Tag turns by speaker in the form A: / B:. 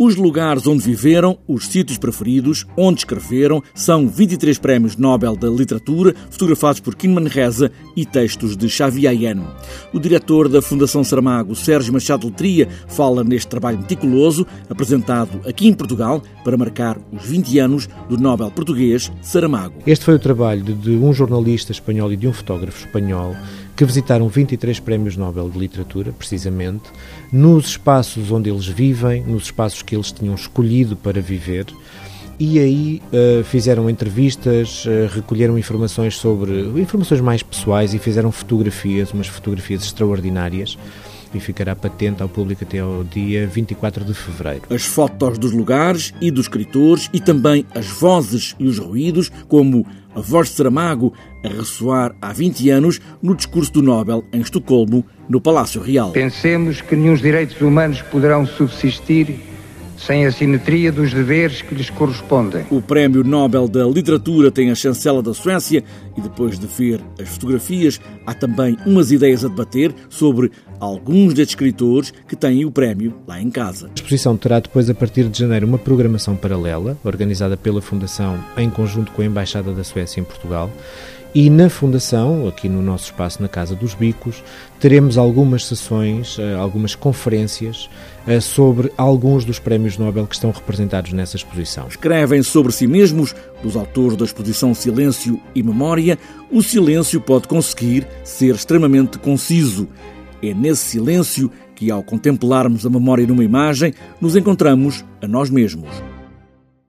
A: Os lugares onde viveram, os sítios preferidos, onde escreveram, são 23 prémios Nobel da Literatura, fotografados por Kinman Reza e textos de Xavier Ayano. O diretor da Fundação Saramago, Sérgio Machado Letria, fala neste trabalho meticuloso, apresentado aqui em Portugal, para marcar os 20 anos do Nobel português Saramago.
B: Este foi o trabalho de um jornalista espanhol e de um fotógrafo espanhol que visitaram 23 prémios Nobel de Literatura, precisamente, nos espaços onde eles vivem, nos espaços que eles tinham escolhido para viver. E aí uh, fizeram entrevistas, uh, recolheram informações sobre informações mais pessoais e fizeram fotografias, umas fotografias extraordinárias e ficará patente ao público até ao dia 24 de fevereiro.
A: As fotos dos lugares e dos escritores e também as vozes e os ruídos, como a voz de Saramago a ressoar há 20 anos no discurso do Nobel em Estocolmo, no Palácio Real.
C: Pensemos que nenhum direitos humanos poderão subsistir sem a simetria dos deveres que lhes correspondem.
A: O Prémio Nobel da Literatura tem a chancela da Suécia e depois de ver as fotografias, há também umas ideias a debater sobre alguns destes escritores que têm o prémio lá em casa.
B: A exposição terá depois, a partir de janeiro, uma programação paralela, organizada pela Fundação em conjunto com a Embaixada da Suécia em Portugal, e na Fundação, aqui no nosso espaço na Casa dos Bicos, teremos algumas sessões, eh, algumas conferências eh, sobre alguns dos prémios Nobel que estão representados nessa exposição.
A: Escrevem sobre si mesmos, dos autores da exposição Silêncio e Memória, o silêncio pode conseguir ser extremamente conciso. É nesse silêncio que, ao contemplarmos a memória numa imagem, nos encontramos a nós mesmos.